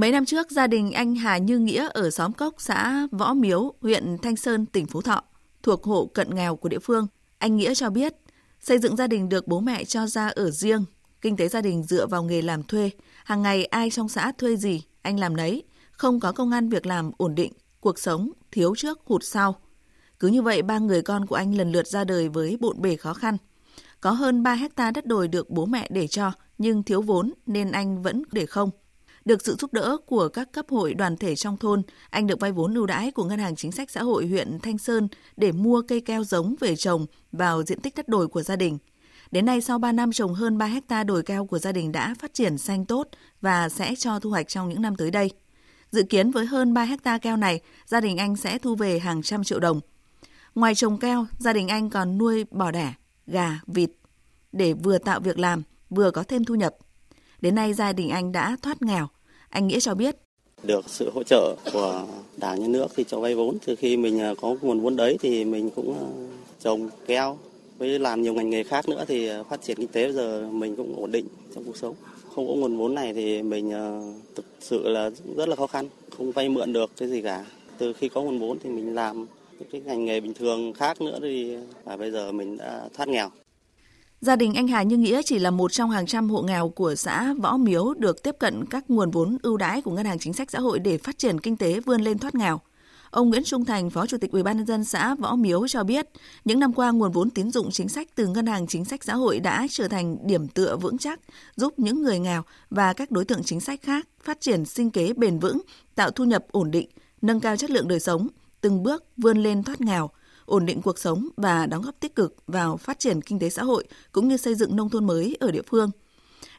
Mấy năm trước, gia đình anh Hà Như Nghĩa ở xóm Cốc, xã Võ Miếu, huyện Thanh Sơn, tỉnh Phú Thọ, thuộc hộ cận nghèo của địa phương. Anh Nghĩa cho biết, xây dựng gia đình được bố mẹ cho ra ở riêng, kinh tế gia đình dựa vào nghề làm thuê. Hàng ngày ai trong xã thuê gì, anh làm nấy, không có công an việc làm ổn định, cuộc sống thiếu trước hụt sau. Cứ như vậy, ba người con của anh lần lượt ra đời với bộn bề khó khăn. Có hơn 3 hecta đất đồi được bố mẹ để cho, nhưng thiếu vốn nên anh vẫn để không. Được sự giúp đỡ của các cấp hội đoàn thể trong thôn, anh được vay vốn ưu đãi của Ngân hàng Chính sách Xã hội huyện Thanh Sơn để mua cây keo giống về trồng vào diện tích đất đồi của gia đình. Đến nay, sau 3 năm trồng hơn 3 hecta đồi keo của gia đình đã phát triển xanh tốt và sẽ cho thu hoạch trong những năm tới đây. Dự kiến với hơn 3 hecta keo này, gia đình anh sẽ thu về hàng trăm triệu đồng. Ngoài trồng keo, gia đình anh còn nuôi bò đẻ, gà, vịt để vừa tạo việc làm, vừa có thêm thu nhập. Đến nay gia đình anh đã thoát nghèo. Anh Nghĩa cho biết. Được sự hỗ trợ của Đảng Nhà nước thì cho vay vốn. Từ khi mình à, có nguồn vốn đấy thì mình cũng à, trồng keo với làm nhiều ngành nghề khác nữa thì à, phát triển kinh tế bây giờ mình cũng ổn định trong cuộc sống. Không có nguồn vốn này thì mình thực sự là rất là khó khăn, không vay mượn được cái gì cả. Từ khi có nguồn vốn thì mình làm những cái ngành nghề bình thường khác nữa thì và bây giờ mình đã thoát nghèo. Gia đình anh Hà Như Nghĩa chỉ là một trong hàng trăm hộ nghèo của xã Võ Miếu được tiếp cận các nguồn vốn ưu đãi của Ngân hàng Chính sách Xã hội để phát triển kinh tế vươn lên thoát nghèo. Ông Nguyễn Trung Thành, Phó Chủ tịch ubnd xã Võ Miếu cho biết, những năm qua nguồn vốn tín dụng chính sách từ Ngân hàng Chính sách Xã hội đã trở thành điểm tựa vững chắc, giúp những người nghèo và các đối tượng chính sách khác phát triển sinh kế bền vững, tạo thu nhập ổn định, nâng cao chất lượng đời sống, từng bước vươn lên thoát nghèo, ổn định cuộc sống và đóng góp tích cực vào phát triển kinh tế xã hội cũng như xây dựng nông thôn mới ở địa phương.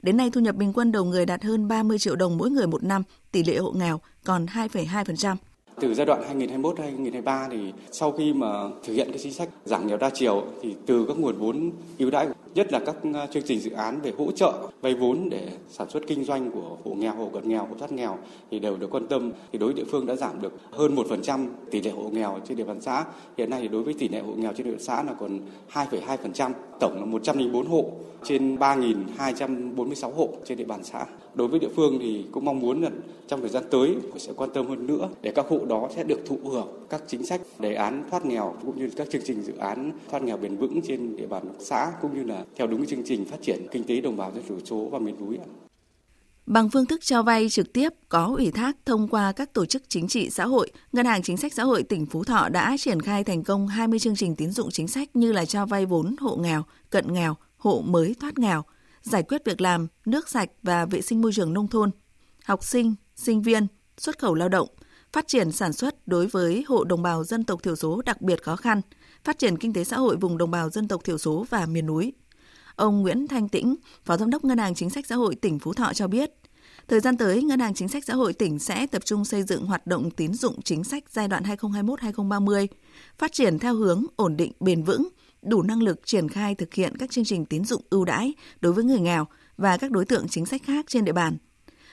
Đến nay thu nhập bình quân đầu người đạt hơn 30 triệu đồng mỗi người một năm, tỷ lệ hộ nghèo còn 2,2%. Từ giai đoạn 2021-2023 thì sau khi mà thực hiện cái chính sách giảm nghèo đa chiều thì từ các nguồn vốn ưu đãi nhất là các à, chương trình dự án về hỗ trợ vay vốn để sản xuất kinh doanh của hộ nghèo, hộ cận nghèo, hộ thoát nghèo thì đều được quan tâm. Thì đối với địa phương đã giảm được hơn 1% tỷ lệ hộ nghèo trên địa bàn xã. Hiện nay thì đối với tỷ lệ hộ nghèo trên địa bàn xã là còn 2,2%, tổng là 104 hộ trên 3.246 hộ trên địa bàn xã. Đối với địa phương thì cũng mong muốn là trong thời gian tới sẽ quan tâm hơn nữa để các hộ đó sẽ được thụ hưởng các chính sách đề án thoát nghèo cũng như các chương trình dự án thoát nghèo bền vững trên địa bàn xã cũng như là theo đúng chương trình phát triển kinh tế đồng bào dân tộc số và miền núi. Bằng phương thức cho vay trực tiếp có ủy thác thông qua các tổ chức chính trị xã hội, Ngân hàng Chính sách Xã hội tỉnh Phú Thọ đã triển khai thành công 20 chương trình tín dụng chính sách như là cho vay vốn hộ nghèo, cận nghèo, hộ mới thoát nghèo, giải quyết việc làm, nước sạch và vệ sinh môi trường nông thôn, học sinh, sinh viên, xuất khẩu lao động, phát triển sản xuất đối với hộ đồng bào dân tộc thiểu số đặc biệt khó khăn, phát triển kinh tế xã hội vùng đồng bào dân tộc thiểu số và miền núi. Ông Nguyễn Thanh Tĩnh, Phó Giám đốc Ngân hàng Chính sách Xã hội tỉnh Phú Thọ cho biết, thời gian tới, Ngân hàng Chính sách Xã hội tỉnh sẽ tập trung xây dựng hoạt động tín dụng chính sách giai đoạn 2021-2030, phát triển theo hướng ổn định bền vững, đủ năng lực triển khai thực hiện các chương trình tín dụng ưu đãi đối với người nghèo và các đối tượng chính sách khác trên địa bàn.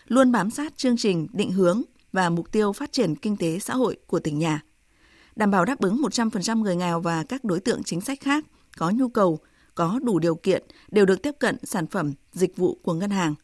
Luôn bám sát chương trình định hướng và mục tiêu phát triển kinh tế xã hội của tỉnh nhà. Đảm bảo đáp ứng 100% người nghèo và các đối tượng chính sách khác có nhu cầu, có đủ điều kiện đều được tiếp cận sản phẩm, dịch vụ của ngân hàng.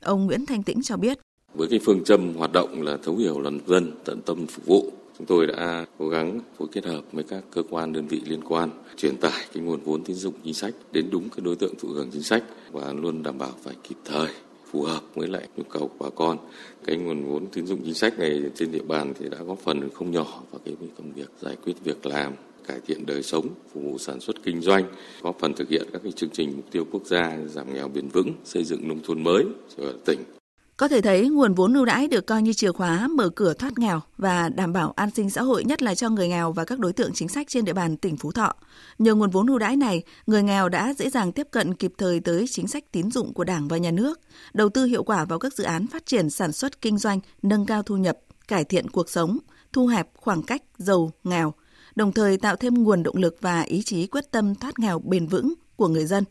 Ông Nguyễn Thanh Tĩnh cho biết. Với cái phương châm hoạt động là thấu hiểu lòng dân, tận tâm phục vụ, chúng tôi đã cố gắng phối kết hợp với các cơ quan đơn vị liên quan truyền tải cái nguồn vốn tín dụng chính sách đến đúng cái đối tượng thụ hưởng chính sách và luôn đảm bảo phải kịp thời phù hợp với lại nhu cầu của bà con. Cái nguồn vốn tín dụng chính sách này trên địa bàn thì đã góp phần không nhỏ vào cái công việc giải quyết việc làm, cải thiện đời sống, phục vụ sản xuất kinh doanh, góp phần thực hiện các cái chương trình mục tiêu quốc gia giảm nghèo bền vững, xây dựng nông thôn mới cho tỉnh có thể thấy nguồn vốn ưu đãi được coi như chìa khóa mở cửa thoát nghèo và đảm bảo an sinh xã hội nhất là cho người nghèo và các đối tượng chính sách trên địa bàn tỉnh Phú Thọ. Nhờ nguồn vốn ưu đãi này, người nghèo đã dễ dàng tiếp cận kịp thời tới chính sách tín dụng của Đảng và Nhà nước, đầu tư hiệu quả vào các dự án phát triển sản xuất kinh doanh, nâng cao thu nhập, cải thiện cuộc sống, thu hẹp khoảng cách giàu nghèo, đồng thời tạo thêm nguồn động lực và ý chí quyết tâm thoát nghèo bền vững của người dân.